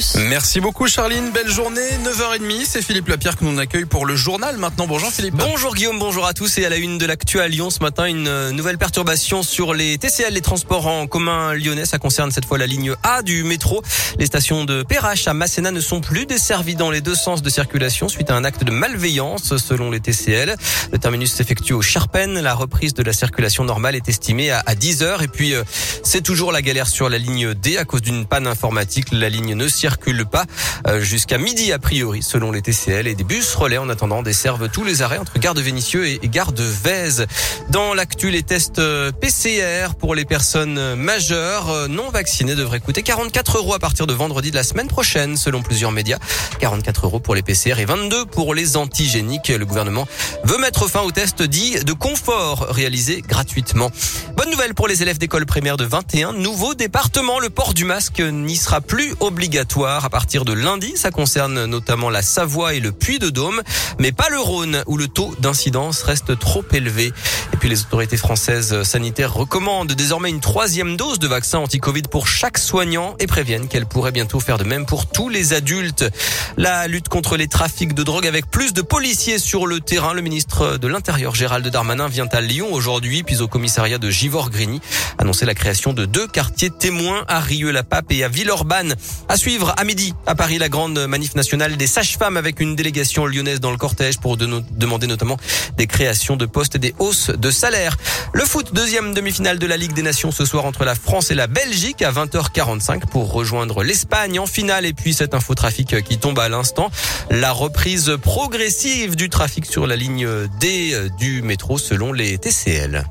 tous. Merci beaucoup Charline, belle journée, 9h30, c'est Philippe Lapierre que nous accueille pour le journal maintenant. Bonjour Philippe. Bonjour Guillaume, bonjour à tous et à la une de l'actu à Lyon ce matin, une euh, nouvelle perturbation sur les TCL, les transports en commun lyonnais, ça concerne cette fois la ligne A du métro. Les stations de Perrache à Masséna ne sont plus desservies dans les deux sens de circulation suite à un acte de malveillance selon les TCL. Le terminus s'effectue au Charpennes, la reprise de la circulation normale est estimée à 10 heures et puis euh, c'est toujours la galère sur la ligne D à cause d'une panne informatique. La ligne ne circule pas euh, jusqu'à midi a priori selon les TCL et des bus relais en attendant desservent tous les arrêts entre gare de Vénissieux et gare de Vèze. Dans l'actu, les tests euh, PCR pour les personnes majeures euh, non vaccinées devraient coûter 44 euros à partir de vendredi de la semaine prochaine selon plusieurs médias. 44 euros pour les PCR et 22 pour les antigéniques. Le gouvernement veut mettre fin aux tests dits de confort réalisés gratuitement. Bonne nouvelle pour les élèves d'école primaire de 21 nouveaux départements. Le port du masque n'y sera plus obligatoire à partir de lundi. Ça concerne notamment la Savoie et le Puy-de-Dôme, mais pas le Rhône où le taux d'incidence reste trop élevé. Et puis les autorités françaises sanitaires recommandent désormais une troisième dose de vaccin anti-Covid pour chaque soignant et préviennent qu'elle pourrait bientôt faire de même pour tous les adultes. La lutte contre les trafics de drogue avec plus de policiers sur le terrain. Le ministre de l'Intérieur Gérald Darmanin vient à Lyon aujourd'hui, puis au commissariat de Givor-Grigny, annoncer la création de deux quartiers témoins à Rieux-la-Pape et à Villeurbanne. À suivre à midi à Paris la grande manif nationale des sages-femmes avec une délégation lyonnaise dans le cortège pour demander notamment des créations de postes et des hausses de salaire. Le foot, deuxième demi-finale de la Ligue des Nations ce soir entre la France et la Belgique à 20h45 pour rejoindre l'Espagne en finale. Et puis cet infotrafic qui tombe à l'instant. La reprise progressive du trafic sur la ligne D du métro selon les TCL.